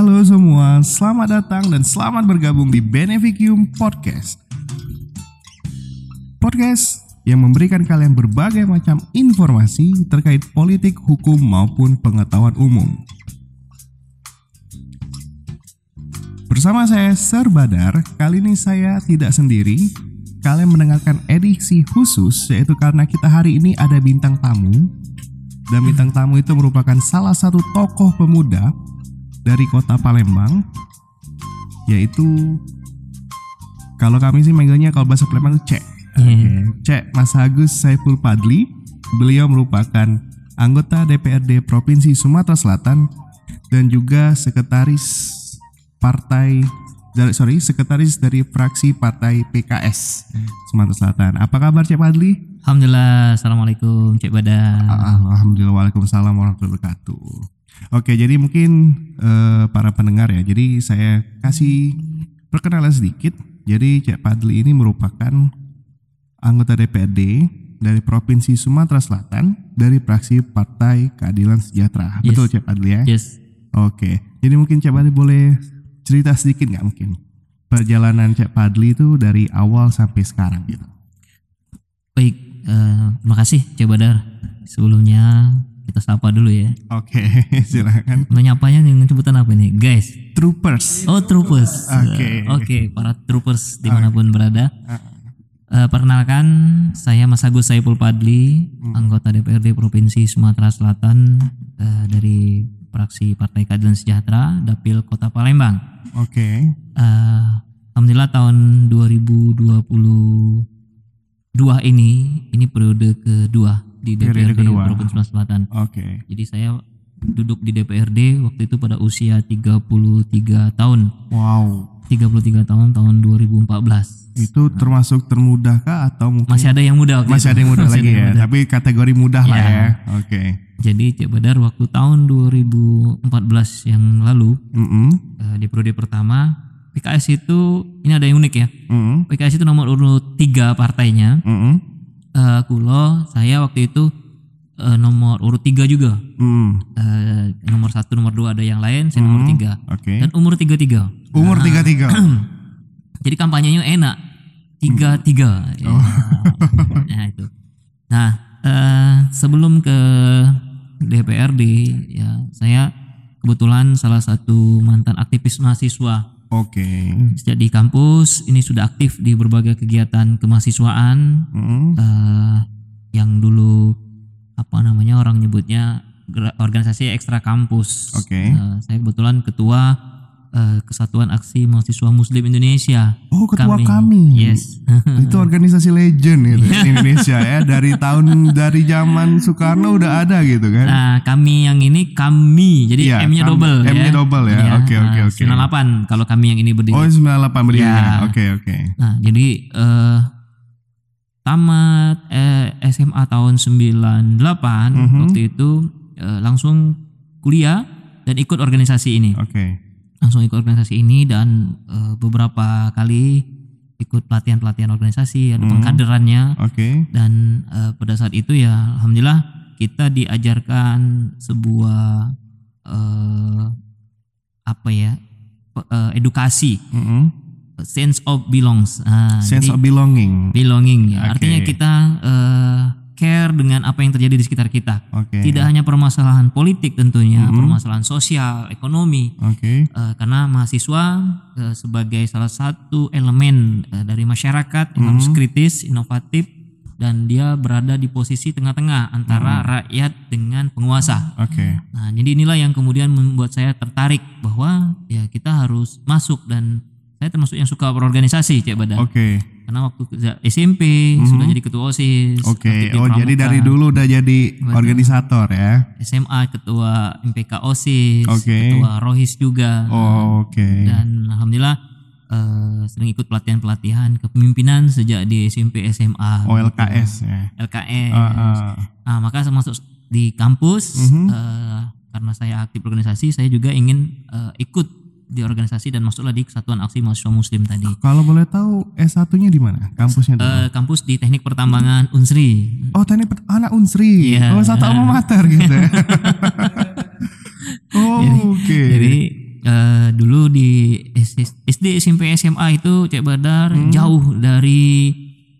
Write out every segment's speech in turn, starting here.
Halo semua, selamat datang dan selamat bergabung di Beneficium Podcast. Podcast yang memberikan kalian berbagai macam informasi terkait politik, hukum, maupun pengetahuan umum. Bersama saya Sir Badar, kali ini saya tidak sendiri. Kalian mendengarkan edisi khusus yaitu karena kita hari ini ada bintang tamu dan bintang tamu itu merupakan salah satu tokoh pemuda dari kota Palembang yaitu kalau kami sih manggilnya kalau bahasa Palembang itu Cek. Oke, Cek Mas Agus Saiful Padli. Beliau merupakan anggota DPRD Provinsi Sumatera Selatan dan juga sekretaris partai sorry sekretaris dari fraksi partai PKS Sumatera Selatan. Apa kabar Cek Padli? Alhamdulillah, assalamualaikum Cik Badar. Alhamdulillah, waalaikumsalam warahmatullahi wabarakatuh. Oke, jadi mungkin eh, para pendengar ya, jadi saya kasih perkenalan sedikit. Jadi Cek Padli ini merupakan anggota DPRD dari Provinsi Sumatera Selatan dari fraksi Partai Keadilan Sejahtera. Yes. Betul Cek Padli ya? Yes. Oke, jadi mungkin Cek Padli boleh cerita sedikit nggak mungkin perjalanan Cek Padli itu dari awal sampai sekarang gitu. Baik, eh, terima kasih Cik Badar. Sebelumnya kita sapa dulu ya. Oke, silakan. Menyapanya yang sebutan apa nih, guys? Troopers. Oh, troopers. Oke. Eh, Oke, para troopers di mana pun berada. Eh, perkenalkan, saya Mas Agus Saiful Padli, anggota DPRD Provinsi Sumatera Selatan eh, dari fraksi Partai Keadilan Sejahtera, Dapil Kota Palembang. Oke. Eh, Alhamdulillah tahun 2022 ini ini periode kedua di DPRD. Provinsi Sumatera Selatan. Oke. Jadi saya duduk di DPRD waktu itu pada usia 33 tahun. Wow. 33 tahun tahun 2014. Itu termasuk termudah kah atau mungkin Masih ada yang muda waktu masih itu. ada yang muda lagi ya? muda. Tapi kategori mudah lah Ya. ya. Oke. Jadi Cik Badar waktu tahun 2014 yang lalu Mm-mm. eh, di periode pertama PKS itu ini ada yang unik ya. Mm-mm. PKS itu nomor urut 3 partainya. Mm-mm. Eh kulo saya waktu itu eh, nomor urut tiga juga. Mm. Eh, nomor satu nomor dua ada yang lain saya nomor tiga. Oke. dan umur tiga tiga. Umur 33. jadi kampanyenya enak. Tiga tiga. Ya. nah itu. Nah eh, sebelum ke DPRD ya saya kebetulan salah satu mantan aktivis mahasiswa Oke. sejak di kampus ini sudah aktif di berbagai kegiatan kemahasiswaan Mm. eh yang dulu apa namanya orang nyebutnya organisasi ekstra kampus. Oke. Eh, saya kebetulan ketua eh, Kesatuan Aksi Mahasiswa Muslim Indonesia. Oh, ketua kami. Yes. Itu organisasi legend itu di Indonesia ya dari tahun dari zaman Soekarno udah ada gitu kan. Nah, kami yang ini kami. Jadi Iya, M-nya kami- double ya. M-nya double ya. Oke, oke, nah, oke. 98 kalau kami yang ini berdiri. Oh, 98 berdirinya. Ya. Oke, oke. Nah, jadi eh tamat eh, SMA tahun 98 Mhm. waktu itu eh, langsung kuliah dan ikut organisasi ini. Oke. Langsung ikut organisasi ini dan eh, beberapa kali ikut pelatihan-pelatihan organisasi, ada Mhm. pengkaderannya Oke. dan eh, pada saat itu ya alhamdulillah kita diajarkan sebuah eh, apa ya? eh, edukasi Mm-mm. sense of belongs. Ah, Sense jadi- of belonging. belonging ya. Oke. Artinya kita eh, care dengan apa yang terjadi di sekitar kita. Oke. Tidak hanya permasalahan politik tentunya, Mhm. permasalahan sosial, ekonomi. Oke. Eh, karena mahasiswa eh, sebagai salah satu elemen eh, dari masyarakat yang harus Mhm. kritis, inovatif dan dia berada di posisi tengah-tengah antara rakyat dengan penguasa. Oke. Nah, jadi inilah yang kemudian membuat saya tertarik bahwa ya kita harus masuk dan saya termasuk yang suka berorganisasi, Cek Badar. Oke. Karena waktu SMP sudah jadi ketua OSIS. Oke. di Oh, jadi dari dulu udah jadi organisator ya. SMA ketua MPK OSIS, Oke. ketua Rohis juga. Oh, oke. Dan alhamdulillah eh, sering ikut pelatihan-pelatihan kepemimpinan sejak di SMP SMA. Oh, LKS ya. LKS. Ah, ah. Nah, maka saya masuk di kampus Mhm. eh, karena saya aktif organisasi, saya juga ingin eh, ikut di organisasi dan masuklah di Kesatuan Aksi Mahasiswa Muslim tadi. Kalau boleh tahu S1-nya di mana? Kampusnya di mana? Eh, kampus di Teknik Pertambangan Unsri. Oh, teknik pert- anak Unsri. Iya. Oh, satu alma mater gitu ya. oh, oke. Jadi eh, dulu di SD, SMP, SMA itu Cek Badar Hmm. jauh dari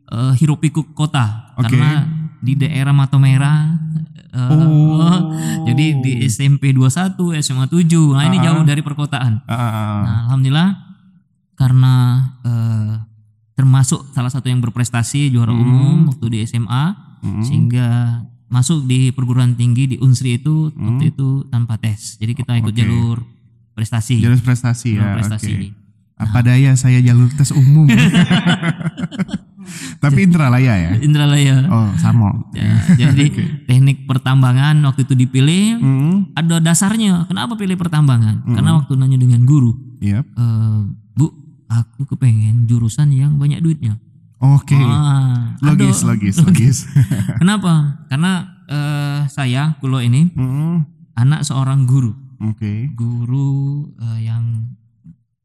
eh, hiruk pikuk kota Oke. karena di daerah Matomera. Eh, Oh. jadi di SMP 21, SMA 7. Nah, ini jauh dari perkotaan. Ah, ah, ah. Nah, alhamdulillah karena eh, termasuk salah satu yang berprestasi juara Hmm. umum waktu di SMA sehingga masuk di perguruan tinggi di Unsri itu Hmm. waktu itu tanpa tes. Jadi kita ikut jalur prestasi. Jalur prestasi Jalur ya. prestasi. oke. Apa daya saya jalur tes umum. Tapi Indralaya ya. Indralaya. Oh, sama. Ya, jadi teknik pertambangan waktu itu dipilih Hmm. ada dasarnya. Kenapa pilih pertambangan? Karena waktu nanya dengan guru, Yap. "Eh, Bu, aku kepengen jurusan yang banyak duitnya. Oke. Ah, Logis, ada. logis, logis. Kenapa? Karena eh, saya kulo ini Hmm. anak seorang guru, Oke. guru eh, yang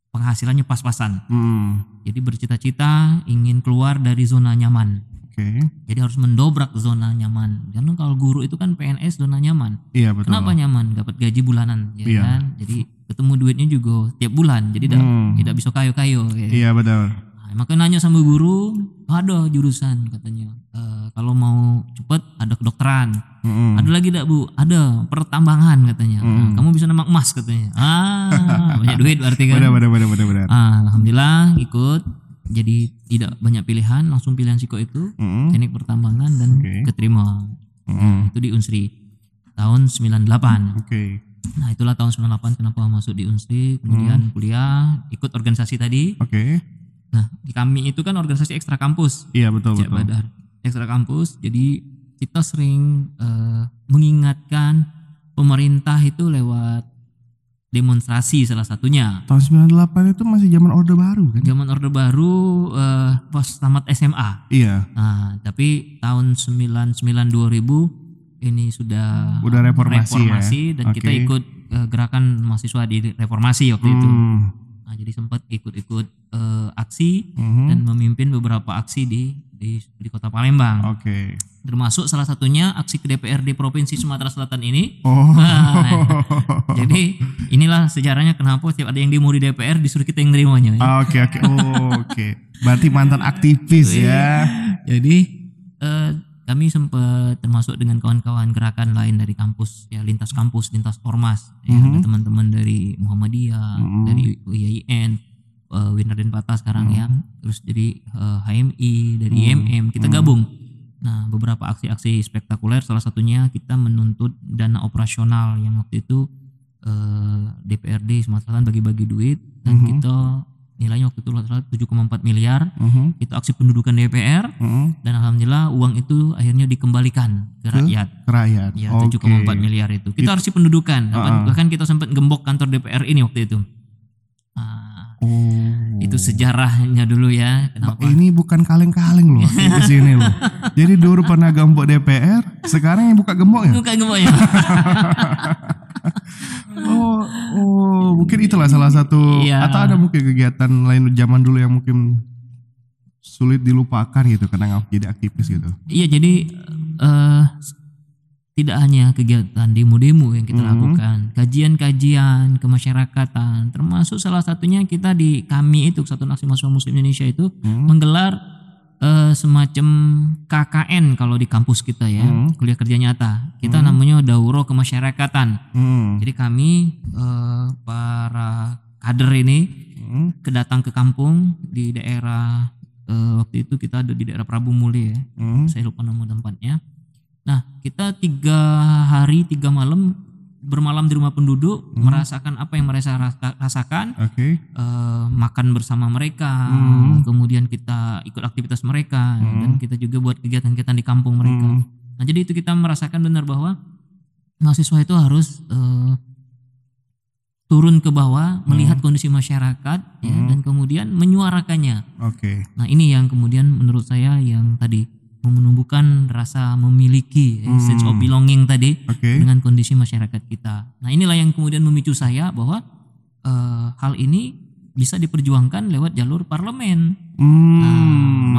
penghasilannya pas-pasan. Hmm. Jadi bercita-cita ingin keluar dari zona nyaman. Oke. Jadi harus mendobrak zona nyaman. Karena kalau guru itu kan PNS zona nyaman. Iya betul. Kenapa nyaman? Dapat gaji bulanan, ya Iya. kan? Jadi ketemu duitnya juga tiap bulan. Jadi Hmm. tidak bisa kayo-kayo. ya. Iya betul. Makanya nanya sama guru, ada jurusan katanya. "Eh, kalau mau cepet ada kedokteran. Hmm. Ada lagi tidak bu? Ada pertambangan katanya. Nah, kamu bisa nambang emas katanya. Ah banyak duit berarti kan. Benar benar benar benar benar. Ah, Alhamdulillah ikut. Jadi tidak banyak pilihan, langsung pilihan siko itu Hmm. teknik pertambangan dan Oke. keterima. Hmm. Itu di Unsri tahun 98. Oke. Nah itulah tahun 98 kenapa masuk di Unsri, kemudian kuliah, ikut organisasi tadi. Oke. Nah di kami itu kan organisasi ekstra kampus. Iya betul Cek betul. Badar. Ekstra kampus, jadi kita sering eh, mengingatkan pemerintah itu lewat demonstrasi salah satunya. Tahun 98 itu masih zaman Orde Baru kan? Zaman Orde Baru eh, pas tamat SMA. Iya. Nah, tapi tahun 99 2000 ini sudah Udah reformasi ya? dan kita Oke. ikut eh, gerakan mahasiswa di reformasi waktu itu. Nah, jadi sempat ikut-ikut eh, aksi Mhm. dan memimpin beberapa aksi di di, di Kota Palembang. Oke. Termasuk salah satunya aksi ke DPRD Provinsi Sumatera Selatan ini. Oh. Nah, jadi inilah sejarahnya kenapa setiap ada yang demo di DPR disuruh kita yang nerimanya. Ah, Oke oke. Oh, Oke. Berarti mantan aktivis ya. Jadi eh, kami sempat termasuk dengan kawan-kawan gerakan lain dari kampus ya lintas kampus, lintas ormas. Ya, Mhm. Ada teman-teman dari Muhammadiyah, dari UIAIN, eh, Winner dan Patah sekarang ya. Mhm. Terus dari eh, HMI, dari IMM kita gabung. Nah, beberapa aksi-aksi spektakuler salah satunya kita menuntut dana operasional yang waktu itu eh, DPRD Sumatera Selatan bagi-bagi duit dan kita nilainya waktu itu kalau nggak salah 7,4 miliar Mhm. itu aksi pendudukan DPR Mhm. dan alhamdulillah uang itu akhirnya dikembalikan ke rakyat. Rakyat. Ya, Oke. 7,4 miliar itu. Kita harus pendudukan. Bahkan- Bahkan kita sempat gembok kantor DPR ini waktu itu. Ah, Oh. itu sejarahnya dulu ya. Kenapa? Ini bukan kaleng-kaleng loh di sini loh. Jadi dulu pernah gembok DPR, sekarang yang buka gembok ya? Bukan gemboknya. Oh, oh, mungkin itulah salah satu Iya. atau ada mungkin kegiatan lain zaman dulu yang mungkin sulit dilupakan gitu karena nggak jadi aktivis gitu. Iya, jadi eh tidak hanya kegiatan demo-demo yang kita lakukan, kajian-kajian kemasyarakatan, termasuk salah satunya kita di kami itu Kesatuan Aksi Mahasiswa Muslim Indonesia itu menggelar eh, semacam KKN kalau di kampus kita ya, kuliah kerja nyata. Kita namanya Dauro Kemasyarakatan. Hmm. Jadi kami eh, para kader ini Hmm. kedatang ke kampung di daerah eh, waktu itu kita ada di daerah Prabu Muli ya Hmm. saya lupa nama tempatnya. Nah, kita tiga hari tiga malam bermalam di rumah penduduk, merasakan apa yang mereka rasa- rasakan, Oke. eh, makan bersama mereka, kemudian kita ikut aktivitas mereka, dan kita juga buat kegiatan-kegiatan di kampung mereka. Nah, jadi itu kita merasakan benar bahwa mahasiswa itu harus eh, turun ke bawah, melihat kondisi masyarakat, ya, dan kemudian menyuarakannya. Oke. Nah ini yang kemudian menurut saya yang tadi menumbuhkan rasa memiliki eh, sense of belonging tadi Oke. dengan kondisi masyarakat kita. Nah inilah yang kemudian memicu saya bahwa eh, hal ini bisa diperjuangkan lewat jalur parlemen. Hmm. Nah,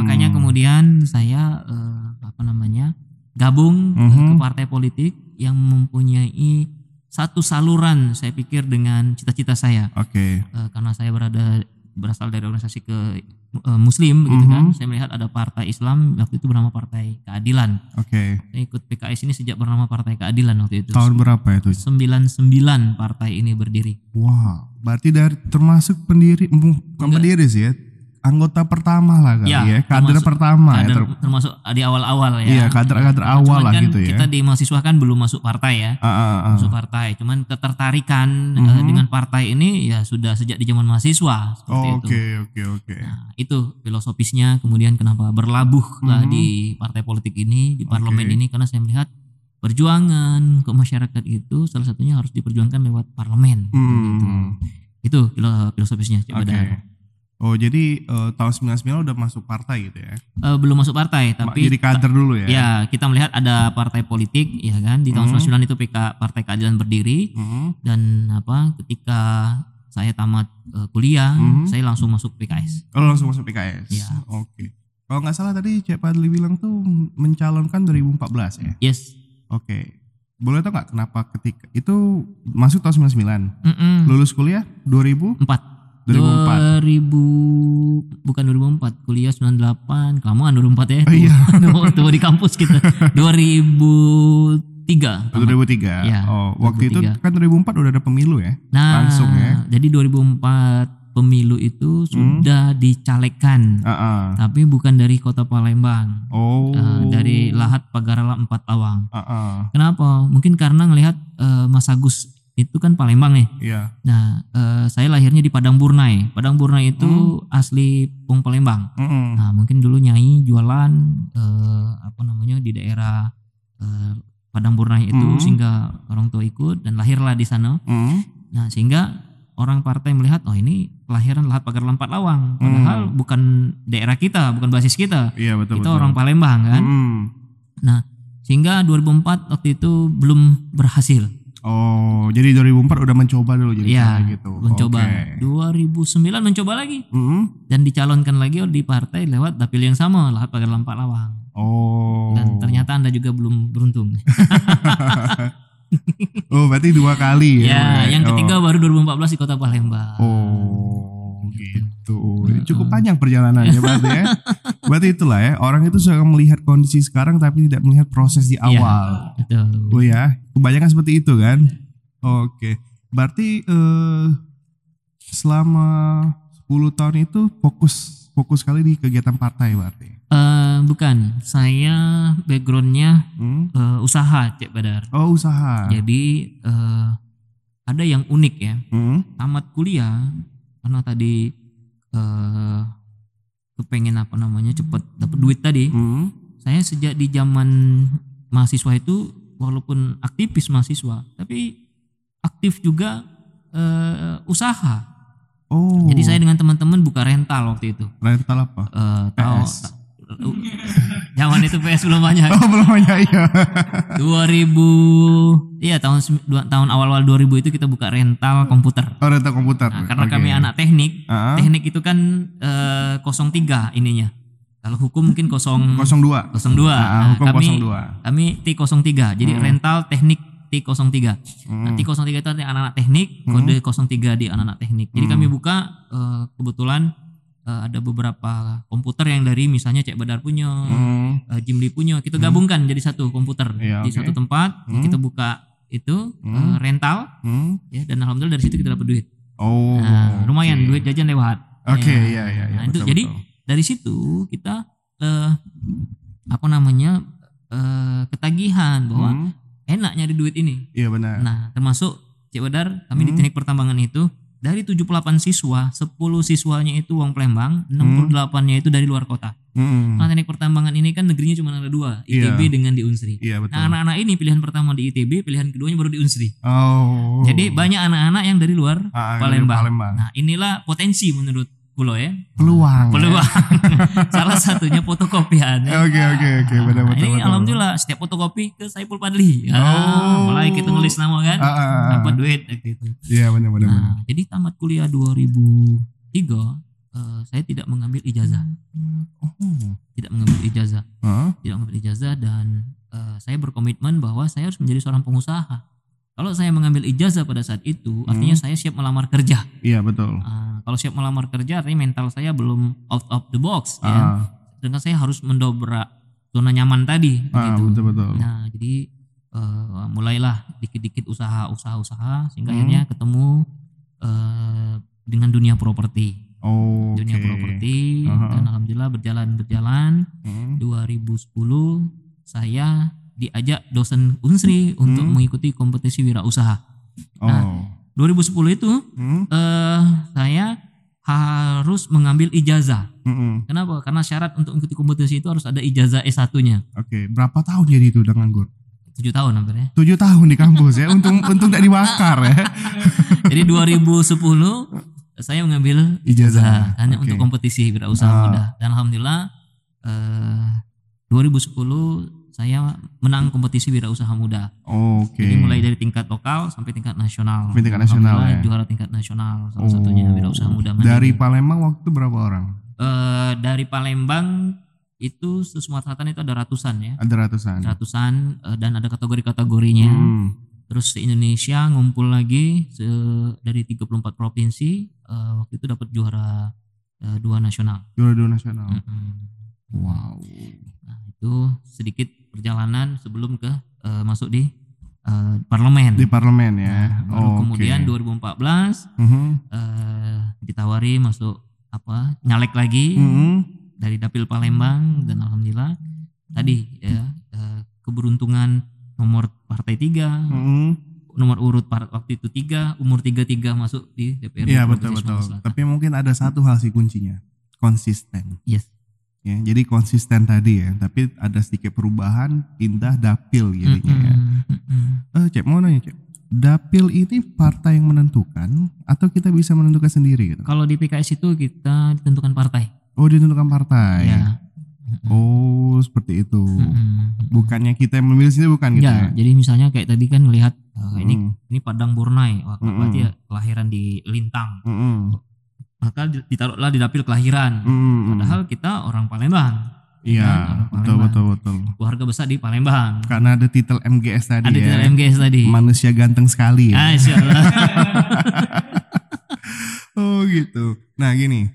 makanya kemudian saya eh, apa namanya gabung eh, ke partai politik yang mempunyai satu saluran saya pikir dengan cita-cita saya Oke. Eh, karena saya berada berasal dari organisasi ke eh, Muslim begitu kan Mhm. saya melihat ada partai Islam waktu itu bernama Partai Keadilan Oke. saya ikut PKS ini sejak bernama Partai Keadilan waktu itu Tahun berapa itu? 99 partai ini berdiri Wow, berarti dari termasuk pendiri, bukan pendiri sih ya, anggota pertama lah kali Ya, ya, kader termasuk pertama ya, kader, ter- termasuk di awal-awal ya iya kader-kader awal Cuman lah kan gitu ya. kita di mahasiswa kan belum masuk partai ya Ah, ah, ah. masuk partai cuman ketertarikan eh, Mhm. dengan partai ini ya sudah sejak di zaman mahasiswa itu Oke oke oke. Nah, itu filosofisnya kemudian kenapa berlabuh lah Mhm. di partai politik ini di parlemen Oke. ini karena saya melihat perjuangan ke masyarakat itu salah satunya harus diperjuangkan lewat parlemen gitu. Hmm. itu filo- filosofisnya Oke. Badar. Oh jadi eh, tahun 99 udah masuk partai gitu ya? Eh, belum masuk partai tapi jadi kader dulu ya? ya kita melihat ada partai politik ya kan di tahun. 99 itu PK Partai Keadilan berdiri Hmm. dan apa ketika saya tamat eh, kuliah Mhm. saya langsung masuk PKS Oh langsung masuk PKS? Iya. Oke. Kalau nggak salah tadi Cek Padli bilang tuh mencalonkan 2014 ya? yes Oke. Boleh tau nggak kenapa ketika itu masuk tahun 99? Mm-mm. Lulus kuliah 2000? 4 2004. 2000 bukan 2004 kuliah 98 kelamaan 2004 ya Oh, iya. Tuh di kampus kita 2003 Atau 2003. Iya, oh, waktu itu 2003. kan 2004 udah ada pemilu ya? nah langsung ya? jadi 2004 pemilu itu Hmm. sudah dicalekan Ah, ah. tapi bukan dari kota Palembang Oh. Eh, dari Lahat Pagarala Empat Lawang Ah, ah. kenapa mungkin karena ngelihat eh, Mas Agus itu kan Palembang nih Iya. Nah, eh, saya lahirnya di Padang Burnai. Padang Burnai itu Hmm. asli Pung Palembang. Mm-mm. Nah, mungkin dulu Nyai jualan eh, apa namanya di daerah eh, Padang Burnai itu Hmm. sehingga orang tua ikut dan lahirlah di sana. Mm. Nah, sehingga orang partai melihat oh ini kelahiran Lahat Pagar Lampat Lawang. Padahal bukan daerah kita, bukan basis kita. Iya betul kita betul. orang Palembang kan. Mm. Nah, sehingga 2004 waktu itu belum berhasil. Oh, jadi 2004 udah mencoba dulu jadi caleg gitu. mencoba. Oke. 2009 mencoba lagi. Mm. dan dicalonkan lagi di partai lewat dapil yang sama Lahat Pagar Lampak Lawang Oh. dan ternyata anda juga belum beruntung Oh, berarti dua kali ya. ya yang Oh. ketiga baru 2014 di kota Palembang Oh, gitu. Cukup panjang perjalanannya berarti ya. Berarti itulah ya, orang itu suka melihat kondisi sekarang tapi tidak melihat proses di Iya. awal. betul Oh ya, kebanyakan seperti itu kan. Oke. Berarti eh selama 10 tahun itu fokus fokus sekali di kegiatan partai berarti. Eh, bukan saya backgroundnya Hmm? eh, usaha cek badar Oh, usaha. jadi eh, ada yang unik ya Hmm? tamat kuliah karena tadi eh kepengen apa namanya cepet dapat duit tadi Hmm? saya sejak di zaman mahasiswa itu walaupun aktivis mahasiswa tapi aktif juga eh, usaha Oh. jadi saya dengan teman-teman buka rental waktu itu rental apa? Eh, tahu Zaman itu PS belum banyak Oh, belum banyak ya. 2000 iya tahun tahun awal-awal 2000 itu kita buka rental komputer Oh, rental komputer. Nah, karena Oke. kami anak teknik Ah, teknik itu kan eh, 03 ininya kalau hukum mungkin 0 02. 02 Ah, Nah, hukum kami 02. kami T03 jadi rental teknik T03 Hmm. nah, T03 itu anak-anak teknik kode 03 di anak-anak teknik jadi Hmm. kami buka eh, kebetulan eh, ada beberapa komputer yang dari misalnya Cek Badar punya Hmm. eh, Jimli punya kita gabungkan jadi satu komputer Iya, di satu tempat Hmm. kita buka itu Hmm. rental Hmm. ya dan alhamdulillah dari situ kita dapat duit Oh. nah, lumayan oke. duit jajan lewat Oke, Ya. iya iya iya. Nah, itu betul, jadi betul. dari situ kita eh, apa namanya eh, ketagihan bahwa Hmm. enak nyari duit ini. Iya benar. Nah, termasuk Cik Wedar, kami di Hmm. teknik pertambangan itu dari 78 siswa, 10 siswanya itu uang Palembang, 68-nya itu dari luar kota. Hmm. Karena teknik pertambangan ini kan negerinya cuma ada dua, ITB Iya. dengan di Unsri. Betul. Nah, anak-anak ini pilihan pertama di ITB, pilihan keduanya baru di Unsri. oh. Jadi banyak anak-anak yang dari luar Ah, Palembang. Palembang. Nah, inilah potensi menurut Pulau ya. Peluang. ya. Peluang. Salah satunya fotokopian. ya. Oke oke oke benar Nah, betul. ini betul. alhamdulillah setiap fotokopi ke Saiful Padli. Ah, Oh. mulai kita nulis nama kan, Ah, ah, ah. dapat duit gitu. Iya benar benar. benar. Nah, jadi tamat kuliah 2003 eh, saya tidak mengambil ijazah, Oh. tidak mengambil ijazah, Hah? tidak mengambil ijazah dan eh, saya berkomitmen bahwa saya harus menjadi seorang pengusaha. Kalau saya mengambil ijazah pada saat itu, artinya saya siap melamar kerja. Iya betul. Ah, kalau siap melamar kerja, artinya mental saya belum out of the box, ya. Ah, Sedangkan saya harus mendobrak zona nyaman tadi, ah, betul betul. Nah, jadi eh, mulailah dikit-dikit usaha, usaha, usaha, sehingga Hmm. akhirnya ketemu eh, dengan dunia properti, Oke. dunia properti, Aha. dan alhamdulillah berjalan berjalan. Hmm. 2010 saya diajak dosen Unsri untuk Hmm. mengikuti kompetisi wirausaha. Oh. Nah. 2010 itu Hmm. eh saya harus mengambil ijazah. Mm-mm. Kenapa? Karena syarat untuk mengikuti kompetisi itu harus ada ijazah S1-nya. Oke, berapa tahun jadi itu udah nganggur? 7 tahun hampir ya. Tujuh tahun di kampus ya, untung untung tak dibakar ya. Jadi 2010 saya mengambil Ijazah, hanya oke. untuk kompetisi wirausaha Ah. muda dan alhamdulillah eh 2010 saya menang kompetisi wirausaha muda. Oke. Jadi mulai dari tingkat lokal sampai tingkat nasional. Sampai tingkat nasional, ya. juara tingkat nasional salah satunya Oh. wirausaha muda. Dari Mandiri. Palembang waktu itu berapa orang? Eh, dari Palembang itu Sumatera Selatan itu ada ratusan ya. Ada ratusan. Ratusan eh, dan ada kategori-kategorinya. Hmm. Terus se Indonesia ngumpul lagi se- dari 34 provinsi eh, waktu itu dapat juara eh, dua nasional. Juara dua nasional. Mm-mm. Wow. Nah, itu sedikit perjalanan sebelum ke eh, masuk di eh, parlemen. Di parlemen ya. Nah, Oke. kemudian 2014 Mhm. eh, ditawari masuk apa nyalek lagi Mhm. dari dapil Palembang dan alhamdulillah tadi ya eh, keberuntungan nomor partai tiga Mhm. nomor urut waktu itu tiga umur tiga tiga masuk di DPRD Iya betul betul. Selatan. Tapi mungkin ada satu hal sih kuncinya, konsisten. Yes. Ya, jadi konsisten tadi ya, tapi ada sedikit perubahan pindah dapil jadinya ya. Mm-mm, mm-mm. Eh, Cek mau nanya Cek, dapil ini partai yang menentukan atau kita bisa menentukan sendiri gitu? Kalau di PKS itu kita ditentukan partai. Oh ditentukan partai. Ya. Oh seperti itu. Bukannya kita yang memilih sendiri bukan gitu ya? Ya, jadi misalnya kayak tadi kan melihat eh, ini Mm. ini Padang Burnai, wah berarti ya kelahiran di Lintang. Maka di- ditaruhlah di dapil kelahiran. Mm-mm. Padahal kita orang Palembang. Iya kan, betul betul betul. Keluarga besar di Palembang. Karena ada titel MGS tadi Ada ya. di MGS tadi. Manusia ganteng sekali ya. Ah, insya Allah. Oh gitu. Nah gini,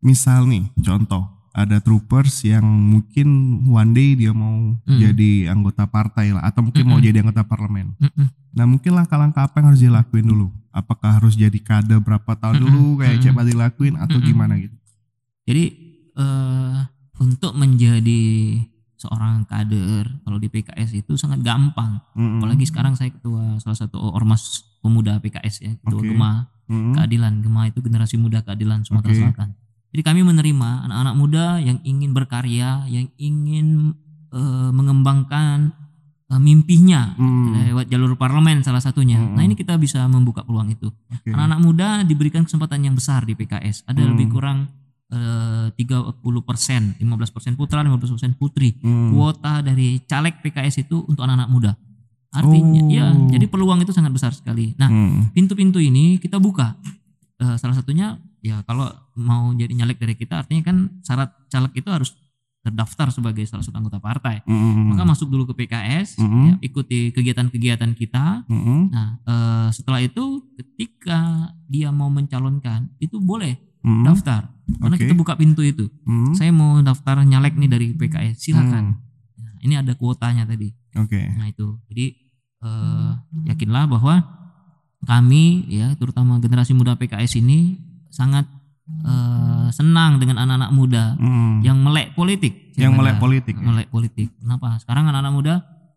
misal nih contoh ada troopers yang mungkin one day dia mau Hmm. jadi anggota partai lah atau mungkin mau Mm-mm. jadi anggota parlemen. Mm-mm. Nah mungkin langkah-langkah apa yang harus dilakuin dulu? Apakah harus jadi kader berapa tahun Mm-mm. dulu kayak Cek Mm-mm. Padi lakuin atau Mm-mm. gimana gitu? Jadi eh, untuk menjadi seorang kader kalau di PKS itu sangat gampang. Mm-mm. Apalagi sekarang saya ketua salah satu ormas pemuda PKS ya, ketua Oke. Gema Mm-mm. Keadilan. Gema itu generasi muda keadilan Sumatera Oke. Selatan. Jadi kami menerima anak-anak muda yang ingin berkarya, yang ingin eh, mengembangkan eh, mimpinya Mm. lewat jalur parlemen salah satunya. Mm-mm. Nah ini kita bisa membuka peluang itu. Anak-anak muda diberikan kesempatan yang besar di PKS. Ada Hmm. lebih kurang eh, 30 persen, 15 persen putra, 15 persen putri. Mm. Kuota dari caleg PKS itu untuk anak-anak muda. Artinya, Oh. ya, jadi peluang itu sangat besar sekali. Nah, Mm. pintu-pintu ini kita buka. Eh, salah satunya, ya kalau mau jadi nyalek dari kita, artinya kan syarat caleg itu harus terdaftar sebagai salah satu anggota partai. Mm-mm. Maka masuk dulu ke PKS, Mm-mm. ya, ikuti kegiatan-kegiatan kita, Mm-mm. Nah, eh, setelah itu ketika dia mau mencalonkan, itu boleh Mm-mm. daftar. Karena Oke. kita buka pintu itu. Mm. Saya mau daftar nyalek nih dari PKS, silakan. Mm. Nah, ini ada kuotanya tadi. Oke. Nah, itu. Jadi eh, yakinlah bahwa kami ya, terutama generasi muda PKS ini sangat eh, senang dengan anak-anak muda Mm. yang melek politik. Yang melek politik. ya? melek politik. Kenapa? Sekarang anak-anak muda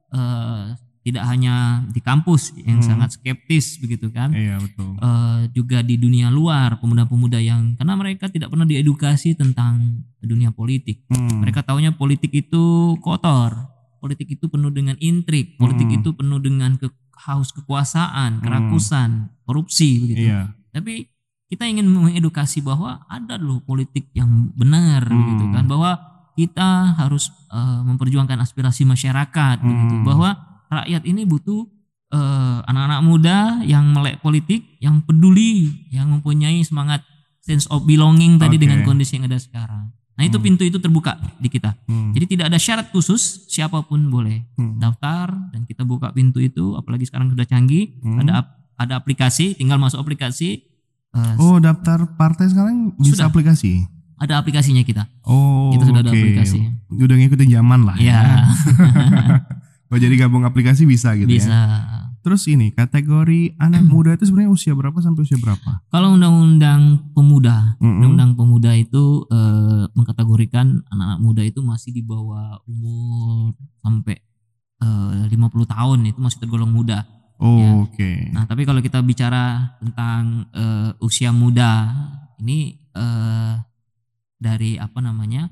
eh, tidak hanya di kampus yang Hmm. sangat skeptis begitu kan, Iya betul. Eh, juga di dunia luar pemuda-pemuda yang karena mereka tidak pernah diedukasi tentang dunia politik. Mm. Mereka taunya politik itu kotor, politik itu penuh dengan intrik, politik Hmm. itu penuh dengan ke haus kekuasaan, kerakusan, korupsi begitu. Iya. Tapi kita ingin mengedukasi bahwa ada loh politik yang benar Hmm. gitu kan bahwa kita harus eh, memperjuangkan aspirasi masyarakat begitu Hmm. bahwa rakyat ini butuh eh, anak-anak muda yang melek politik yang peduli yang mempunyai semangat sense of belonging tadi Oke. dengan kondisi yang ada sekarang Nah itu pintu itu terbuka di kita. Hmm. Jadi tidak ada syarat khusus siapa pun boleh Hmm. daftar dan kita buka pintu itu. Apalagi sekarang sudah canggih, Hmm. ada ada aplikasi, tinggal masuk aplikasi. eh, Oh, daftar partai sekarang bisa Sudah. aplikasi. Ada aplikasinya kita. Oh, Kita sudah ada oke. aplikasi. Udah ngikutin zaman lah Ya, Oh, jadi gabung aplikasi bisa gitu bisa. ya. Terus ini kategori anak muda itu sebenarnya usia berapa sampai usia berapa? Kalau undang-undang pemuda, Mm-mm. undang-undang pemuda itu eh, mengkategorikan anak-anak muda itu masih di bawah umur sampai eh, 50 tahun itu masih tergolong muda. Oh, Ya. oke. Nah, tapi kalau kita bicara tentang eh, usia muda, ini eh, dari apa namanya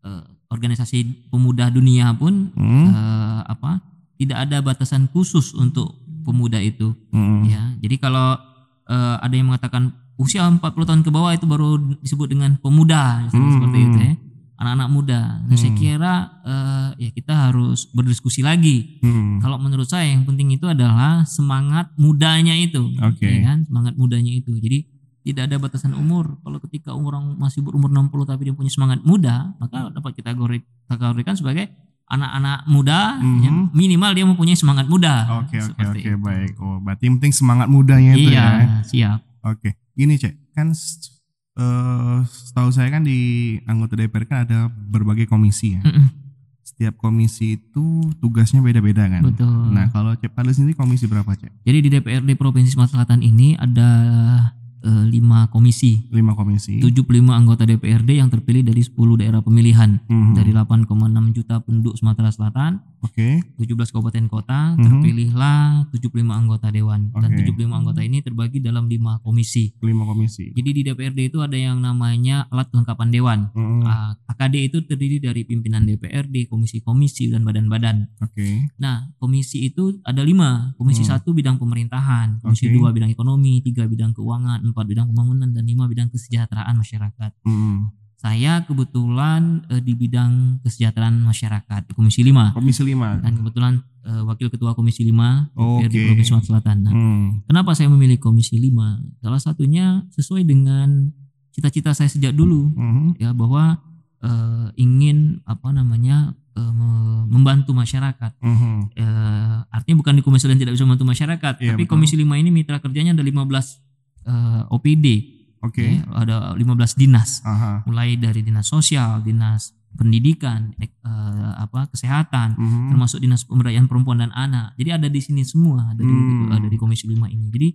eh, organisasi pemuda dunia pun Hmm, eh, apa tidak ada batasan khusus untuk pemuda itu. hmm, Ya, jadi kalau eh, ada yang mengatakan usia 40 tahun ke bawah itu baru disebut dengan pemuda, Hmm. seperti itu ya, anak-anak muda. Nah, saya kira eh, ya kita harus berdiskusi lagi. hmm. Kalau menurut saya yang penting itu adalah semangat mudanya itu, Oke. ya kan? Semangat mudanya itu. Jadi tidak ada batasan umur. Kalau ketika orang masih berumur 60 tapi dia punya semangat muda, maka dapat kita kategori- kategorikan sebagai anak-anak muda, Mhm. ya, minimal dia mempunyai semangat muda. Oke, oke, oke, baik. Oh, berarti yang penting semangat mudanya itu Iya, ya. siap. Oke, gini cek, kan eh, setahu saya kan di anggota DPR kan ada berbagai komisi ya. Mm-mm, Setiap komisi itu tugasnya beda-beda kan. Betul. Nah, kalau Cek Padli sendiri komisi berapa cek? Jadi di DPRD Provinsi Sumatera Selatan ini ada lima komisi, Lima komisi. 75 anggota DPRD yang terpilih dari 10 daerah pemilihan Mhm. dari 8,6 juta penduduk Sumatera Selatan, Oke. 17 kabupaten kota, Mhm. terpilihlah 75 anggota dewan dan Oke. 75 anggota ini terbagi dalam lima komisi. Lima komisi. Jadi di DPRD itu ada yang namanya alat kelengkapan dewan. Mhm. Ah, AKD itu terdiri dari pimpinan DPRD, komisi-komisi dan badan-badan. Oke. Nah, komisi itu ada lima. Komisi Hmm. satu bidang pemerintahan, komisi Oke. dua bidang ekonomi, tiga bidang keuangan, empat bidang pembangunan, dan lima bidang kesejahteraan masyarakat. Mhm. Saya kebetulan eh, di bidang kesejahteraan masyarakat, di komisi lima. Komisi lima. Dan kebetulan eh, wakil ketua komisi lima Oke. di Provinsi Sumatera Selatan. Nah, Hmm. kenapa saya memilih komisi lima? Salah satunya sesuai dengan cita-cita saya sejak dulu, Mhm. ya bahwa eh, ingin apa namanya eh, me- membantu masyarakat. Mhm. eh, artinya bukan di komisi lain tidak bisa membantu masyarakat, Iya, tapi betul. komisi 5 ini mitra kerjanya ada 15 eh, OPD, Oke. ya, ada 15 dinas, Aha. mulai dari dinas sosial, dinas pendidikan, ek- eh, apa kesehatan, Mhm. termasuk dinas pemberdayaan perempuan dan anak. Jadi ada di sini semua, ada di Hmm. ada di komisi 5 ini. Jadi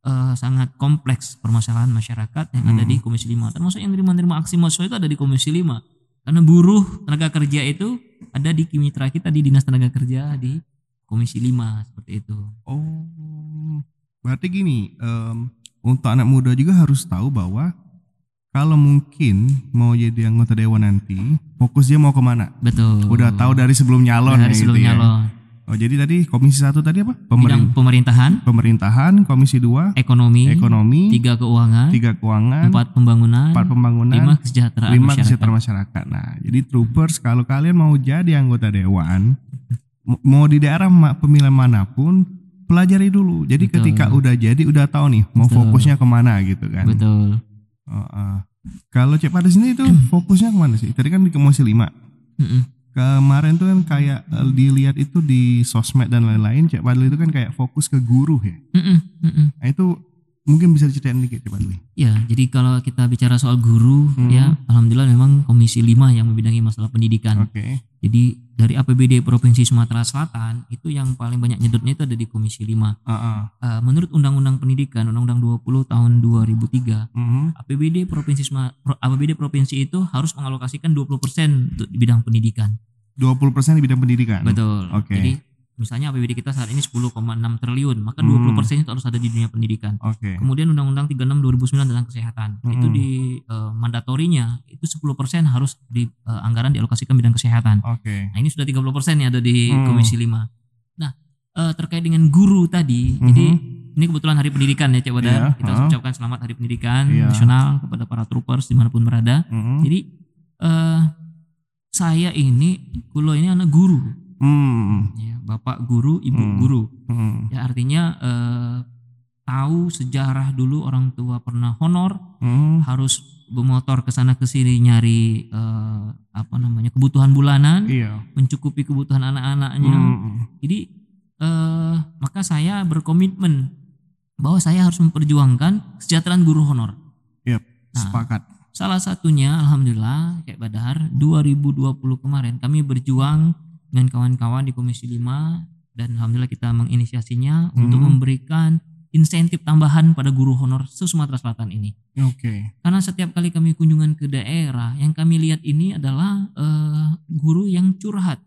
eh, sangat kompleks permasalahan masyarakat yang ada Hmm. di komisi 5. Termasuk yang terima-terima aksi mahasiswa itu ada di komisi 5. Karena buruh tenaga kerja itu ada di mitra kita di dinas tenaga kerja di komisi 5 seperti itu. Oh, berarti gini, em, untuk anak muda juga harus tahu bahwa kalau mungkin mau jadi anggota dewan nanti, fokus dia mau ke mana? Betul. Udah tahu dari sebelum nyalon dari ya sebelum gitu ya. nyalon. Oh, jadi tadi komisi satu tadi apa? Bidang Pemerin- pemerintahan, pemerintahan, komisi dua ekonomi, ekonomi, tiga keuangan, tiga keuangan, empat pembangunan, empat pembangunan, lima kesejahteraan lima masyarakat. kesejahteraan masyarakat. Nah, jadi troopers kalau kalian mau jadi anggota dewan, mau di daerah pemilihan mana pun, pelajari dulu. Jadi Betul. ketika udah jadi, udah tahu nih mau Betul. fokusnya ke mana gitu kan. Betul. Oh, ah. Kalau Cek pada sini itu fokusnya ke mana sih? Tadi kan di komisi lima. Mm-mm. Kemarin tuh kan kayak eh, dilihat itu di sosmed dan lain-lain, Cek Padli itu kan kayak fokus ke guru ya. Nah itu mungkin bisa diceritain dikit Cek Padli. Ya, jadi kalau kita bicara soal guru, Hmm. ya, alhamdulillah memang Komisi 5 yang membidangi masalah pendidikan. Oke. Jadi dari APBD Provinsi Sumatera Selatan itu yang paling banyak nyedotnya itu ada di Komisi 5. Ah, ah. Eh, menurut Undang-Undang Pendidikan, Undang-Undang 20 tahun 2003, Mhm. APBD Provinsi Suma- Pro- APBD Provinsi itu harus mengalokasikan 20% untuk di bidang pendidikan. 20% di bidang pendidikan. Betul. Oke. Jadi misalnya APBD kita saat ini 10,6 triliun, maka Hmm. 20% itu harus ada di dunia pendidikan. Oke. Kemudian Undang-Undang 36 2009 tentang kesehatan. Mm-mm. Itu di eh, mandatorinya itu 10% harus di eh, anggaran dialokasikan bidang kesehatan. Oke. Nah, ini sudah 30% ya ada di Hmm. Komisi 5. Nah, eh, terkait dengan guru tadi, Mhm. jadi ini kebetulan Hari Pendidikan ya Cik Wadar. Iya, Kita ha. ucapkan selamat Hari Pendidikan Iya. Nasional kepada para troopers di mana pun berada. Mhm. Jadi eh, saya ini, kulo ini anak guru, Hmm. ya, bapak guru, ibu Hmm. guru. Hmm. Ya artinya eh, tahu sejarah dulu orang tua pernah honor Hmm. harus bermotor ke sana ke sini nyari eh, apa namanya kebutuhan bulanan, Iya. mencukupi kebutuhan anak-anaknya. Mm. Jadi eh, maka saya berkomitmen bahwa saya harus memperjuangkan kesejahteraan guru honor. Yep. Nah. Sepakat. Salah satunya alhamdulillah kayak Badar 2020 kemarin kami berjuang dengan kawan-kawan di Komisi 5 dan alhamdulillah kita menginisiasinya untuk Hmm. memberikan insentif tambahan pada guru honor se Sumatera Selatan ini. Oke. Karena setiap kali kami kunjungan ke daerah, yang kami lihat ini adalah eh, guru yang curhat.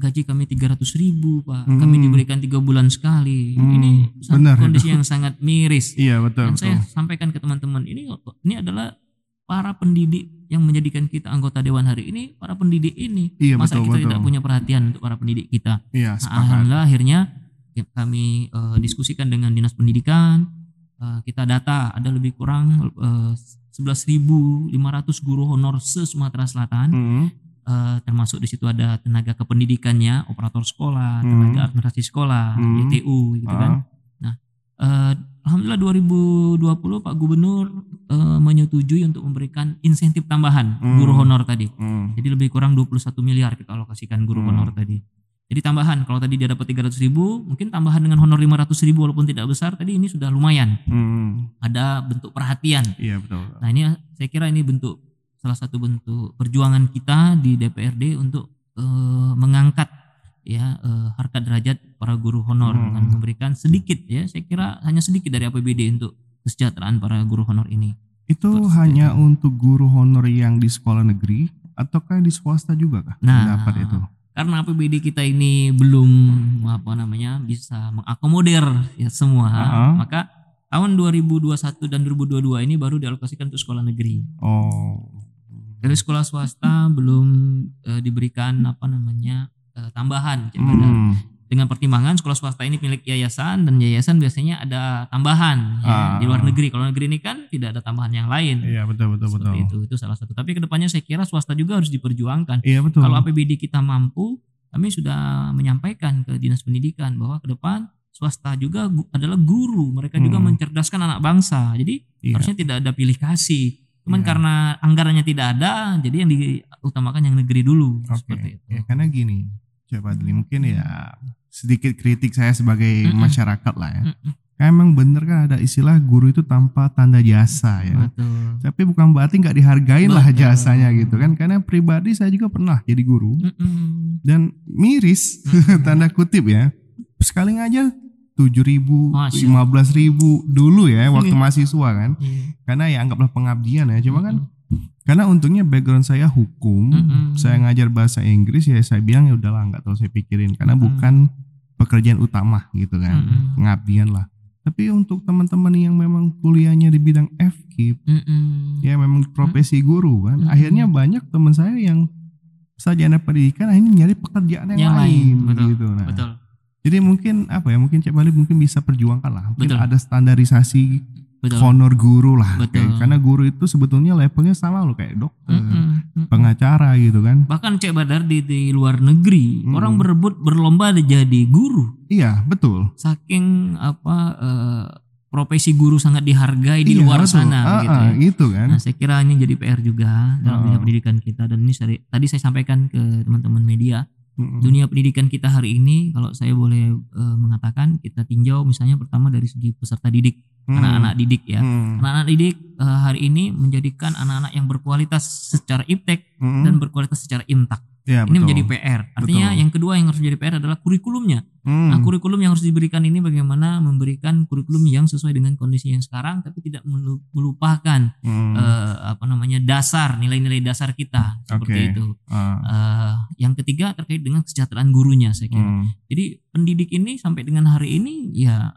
Gaji kami 300 ribu pak, kami Hmm. diberikan tiga bulan sekali. Hmm, Ini benar kondisi yang sangat miris. Iya betul. Dan saya betul. sampaikan ke teman-teman ini ini adalah para pendidik yang menjadikan kita anggota dewan hari ini, para pendidik ini. Iya Masa betul kita betul. tidak punya perhatian untuk para pendidik kita? Iya Nah, alhamdulillah akhirnya ya, kami eh, diskusikan dengan dinas pendidikan. Eh, kita data ada lebih kurang eh, 11.500 guru honor se Sumatera Selatan. Mm. Eh, termasuk di situ ada tenaga kependidikannya, operator sekolah, Hmm. tenaga administrasi sekolah, Hmm. YTU gitu kan. Eh, Alhamdulillah 2020 Pak Gubernur eh, menyetujui untuk memberikan insentif tambahan Hmm. guru honor tadi. mm. Jadi lebih kurang 21 miliar kita alokasikan guru Hmm. honor tadi. Jadi tambahan kalau tadi dia dapat 300 ribu, mungkin tambahan dengan honor 500 ribu walaupun tidak besar tadi ini sudah lumayan. Mm. Ada bentuk perhatian. Iya betul. Nah ini saya kira ini bentuk salah satu bentuk perjuangan kita di DPRD untuk eh, mengangkat ya eh, harkat derajat para guru honor Hmm. dengan memberikan sedikit ya saya kira hanya sedikit dari APBD untuk kesejahteraan para guru honor ini. Itu Betul. hanya untuk guru honor yang di sekolah negeri ataukah di swasta juga kah? Nah, Dapat itu. karena APBD kita ini belum apa namanya bisa mengakomodir ya semua, Uh-uh. maka tahun 2021 dan 2022 ini baru dialokasikan untuk sekolah negeri. Oh. Dari sekolah swasta belum eh, diberikan apa namanya eh, tambahan. Cik Badar. Mm. Dengan pertimbangan sekolah swasta ini milik yayasan dan yayasan biasanya ada tambahan ya, Ah. di luar negeri. Kalau negeri ini kan tidak ada tambahan yang lain. Iya betul betul betul. Seperti itu itu salah satu. Tapi ke depannya saya kira swasta juga harus diperjuangkan. Iya betul. Kalau APBD kita mampu, kami sudah menyampaikan ke dinas pendidikan bahwa ke depan swasta juga gu- adalah guru. Mereka juga Hmm. mencerdaskan anak bangsa. Jadi Iya. harusnya tidak ada pilih kasih. Cuman Iya. karena anggarannya tidak ada, jadi yang diutamakan yang negeri dulu. Oke. Seperti itu. Ya, karena gini, coba Dli, mungkin ya sedikit kritik saya sebagai Mm-mm. masyarakat lah ya. Mm-mm. Kan emang bener kan ada istilah guru itu tanpa tanda jasa ya. Betul. Tapi bukan berarti nggak dihargain lah Betul. jasanya gitu kan. Karena pribadi saya juga pernah jadi guru Mm-mm. dan miris tanda kutip ya. Sekali ngajar tujuh ribu, lima belas ribu dulu ya waktu Iya. mahasiswa kan. Iya. Karena ya anggaplah pengabdian ya. Cuma kan Mm-mm. Karena untungnya background saya hukum, Mm-mm. saya ngajar bahasa Inggris ya saya bilang ya udahlah nggak terlalu saya pikirin karena Mm-mm. bukan pekerjaan utama gitu kan, Mm-mm. pengabdian lah. Tapi untuk teman-teman yang memang kuliahnya di bidang FKIP, Mm-mm. ya memang profesi guru kan, Mm-mm. akhirnya banyak teman saya yang sarjana pendidikan akhirnya nyari pekerjaan yang, Yang lain, lain, betul, gitu. Nah, Betul. Jadi mungkin apa ya, mungkin Cek Bali mungkin bisa perjuangkan lah, mungkin Betul. ada standarisasi Betul. honor guru lah, Betul. kayak- karena guru itu sebetulnya levelnya sama loh kayak dokter, Mm-mm. Mm-mm. pengacara gitu kan. Bahkan Cek Badar di, di luar negeri Hmm. orang berebut berlomba jadi guru. Iya betul. Saking apa eh, profesi guru sangat dihargai di Iya, luar betul. sana Ah, gitu ya. gitu kan. Nah, saya kira ini jadi PR juga dalam dunia pendidikan kita dan ini seri- tadi saya sampaikan ke teman-teman media, Dunia pendidikan kita hari ini kalau saya boleh eh, mengatakan kita tinjau misalnya pertama dari segi peserta didik, Mm. anak-anak didik ya. Mm. Anak-anak didik eh, hari ini menjadikan anak-anak yang berkualitas secara iptek Mm. dan berkualitas secara imtak. Ya, Ini betul. menjadi PR. Artinya Betul. yang kedua yang harus menjadi PR adalah kurikulumnya. Mm. Nah, kurikulum yang harus diberikan ini bagaimana memberikan kurikulum yang sesuai dengan kondisi yang sekarang tapi tidak melu- melupakan Mm. eh, apa namanya dasar nilai-nilai dasar kita seperti Oke. itu. Ah. Eh, yang ketiga terkait dengan kesejahteraan gurunya saya kira. Mm. Jadi pendidik ini sampai dengan hari ini ya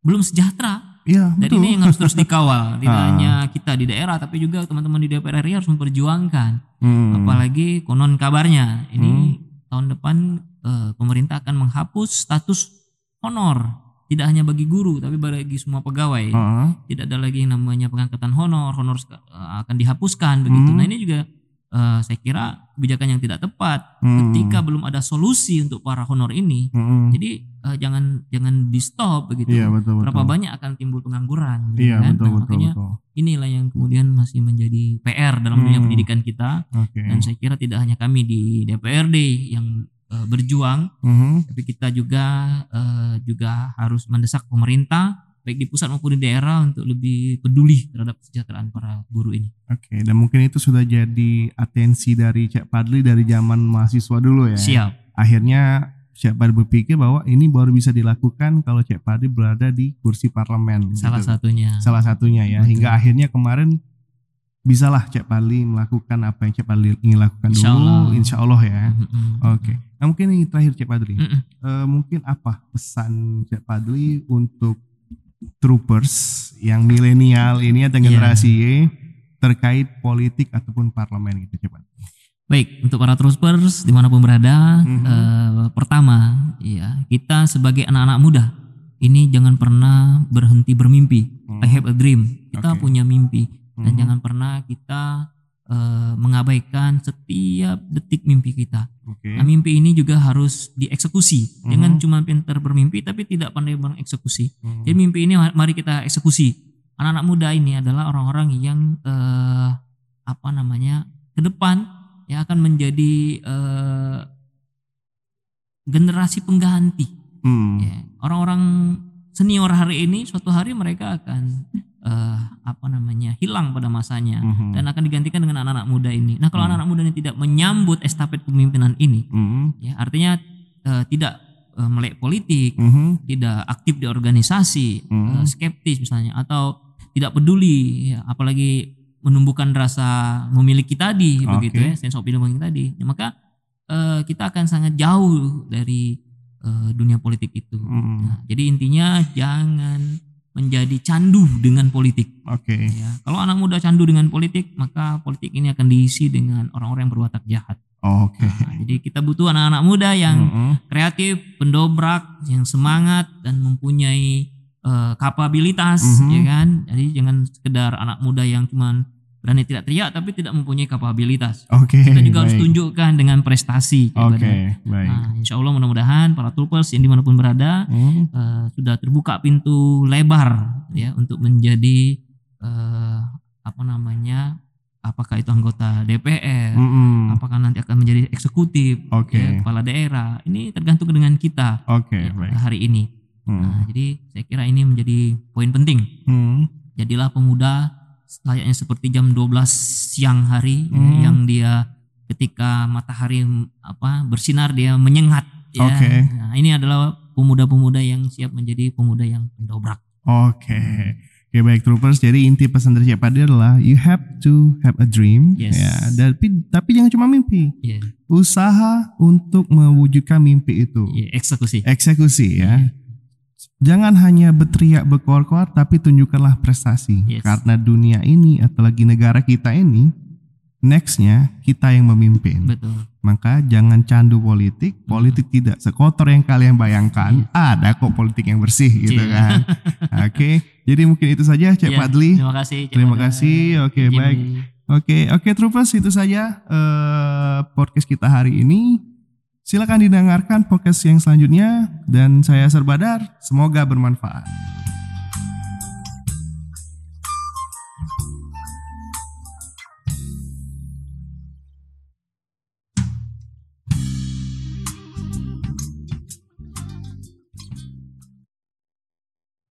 belum sejahtera Iya, dan betul. ini yang harus terus dikawal. Tidak Ah. hanya kita di daerah tapi juga teman-teman di DPR RI harus memperjuangkan Mm. apalagi konon kabarnya ini Hmm. tahun depan eh, pemerintah akan menghapus status honor tidak hanya bagi guru tapi bagi semua pegawai Ah. tidak ada lagi yang namanya pengangkatan honor honor eh, akan dihapuskan begitu Hmm. nah ini juga eh, saya kira kebijakan yang tidak tepat, Hmm. ketika belum ada solusi untuk para honor ini, Mm-mm. jadi eh, jangan jangan di stop begitu. Iya betul betul. Berapa banyak akan timbul pengangguran, gitu Iya kan? betul Nah, betul makanya betul. inilah yang kemudian masih menjadi PR dalam dunia Hmm. pendidikan kita. Oke. Dan saya kira tidak hanya kami di DPRD yang eh, berjuang, Mhm. tapi kita juga eh, juga harus mendesak pemerintah baik di pusat maupun di daerah untuk lebih peduli terhadap kesejahteraan para guru ini. Oke, dan mungkin itu sudah jadi atensi dari Cak Padli dari zaman mahasiswa dulu ya. Siap. Akhirnya Cak Padli berpikir bahwa ini baru bisa dilakukan kalau Cak Padli berada di kursi parlemen. Salah gitu. satunya. Salah satunya ya. Betul. Hingga akhirnya kemarin bisalah Cak Padli melakukan apa yang Cak Padli ingin lakukan Insya dulu. Allah. Insya Allah ya. Oke. Nah mungkin ini terakhir Cak Padli. Eh, mungkin apa pesan Cak Padli untuk troopers yang milenial ini atau Iya. generasi Y terkait politik ataupun parlemen gitu Padli? Baik, untuk para troopers di mana pun berada, Mhm. eh, pertama, ya kita sebagai anak-anak muda ini jangan pernah berhenti bermimpi. I have a dream. Kita Oke. punya mimpi dan Mhm. jangan pernah kita eh, mengabaikan setiap detik mimpi kita. Oke. Nah, mimpi ini juga harus dieksekusi. Mhm. Jangan cuma pintar bermimpi tapi tidak pandai mengeksekusi. Hmm. Jadi mimpi ini mari kita eksekusi. Anak-anak muda ini adalah orang-orang yang eh, apa namanya ke depan yang akan menjadi eh, generasi pengganti. Hmm. Ya. Orang-orang senior hari ini suatu hari mereka akan eh, apa namanya hilang pada masanya Mhm. dan akan digantikan dengan anak-anak muda ini. Nah kalau Hmm. anak-anak muda ini tidak menyambut estafet kepemimpinan ini, Hmm. ya artinya eh, tidak eh, melek politik, Mhm. tidak aktif di organisasi, Hmm. eh, skeptis misalnya, atau tidak peduli, ya, apalagi menumbuhkan rasa memiliki tadi, Oke. begitu ya, sense of belonging tadi. Ya, maka eh, kita akan sangat jauh dari dunia politik itu. Hmm. Nah, jadi intinya jangan menjadi candu dengan politik. Oke. Ya, kalau anak muda candu dengan politik, maka politik ini akan diisi dengan orang-orang yang berwatak jahat. Oke. Nah, jadi kita butuh anak-anak muda yang Mhm. kreatif, pendobrak, yang semangat dan mempunyai eh, kapabilitas, Mhm. ya kan? Jadi jangan sekedar anak muda yang cuman berani tidak teriak tapi tidak mempunyai kapabilitas. Oke. Kita juga harus baik. tunjukkan dengan prestasi. Oke, kepada- baik. Nah, insya Allah mudah-mudahan para troopers yang di mana pun berada Hmm. eh, sudah terbuka pintu lebar ya untuk menjadi eh, apa namanya apakah itu anggota DPR Mm-mm. apakah nanti akan menjadi eksekutif Oke. ya, kepala daerah ini tergantung dengan kita Oke, ya, baik. hari ini Hmm. nah, jadi saya kira ini menjadi poin penting Hmm. jadilah pemuda layaknya seperti jam 12 siang hari ya, Hmm. yang dia ketika matahari apa bersinar dia menyengat ya. Oke. Nah, ini adalah pemuda-pemuda yang siap menjadi pemuda yang pendobrak. Oke. Oke baik troopers. Jadi inti pesan dari Cik Padi adalah you have to have a dream. Yes. Ya. Tapi tapi jangan cuma mimpi. Ya, Usaha untuk mewujudkan mimpi itu. ya, eksekusi. Eksekusi ya. Jangan hanya berteriak berkoar-koar tapi tunjukkanlah prestasi. Yes. Karena dunia ini atau lagi negara kita ini nextnya kita yang memimpin. Betul. Maka jangan candu politik. Politik tidak sekotor yang kalian bayangkan. Ada kok politik yang bersih gitu Iya. kan. Oke. Jadi mungkin itu saja Cek Ya, Padli. Terima kasih. Cik Terima kasih. Oke, Jimmy. baik. Oke, oke Troopers itu saja eh, podcast kita hari ini. Silakan didengarkan podcast yang selanjutnya dan saya Serbadar. Semoga bermanfaat.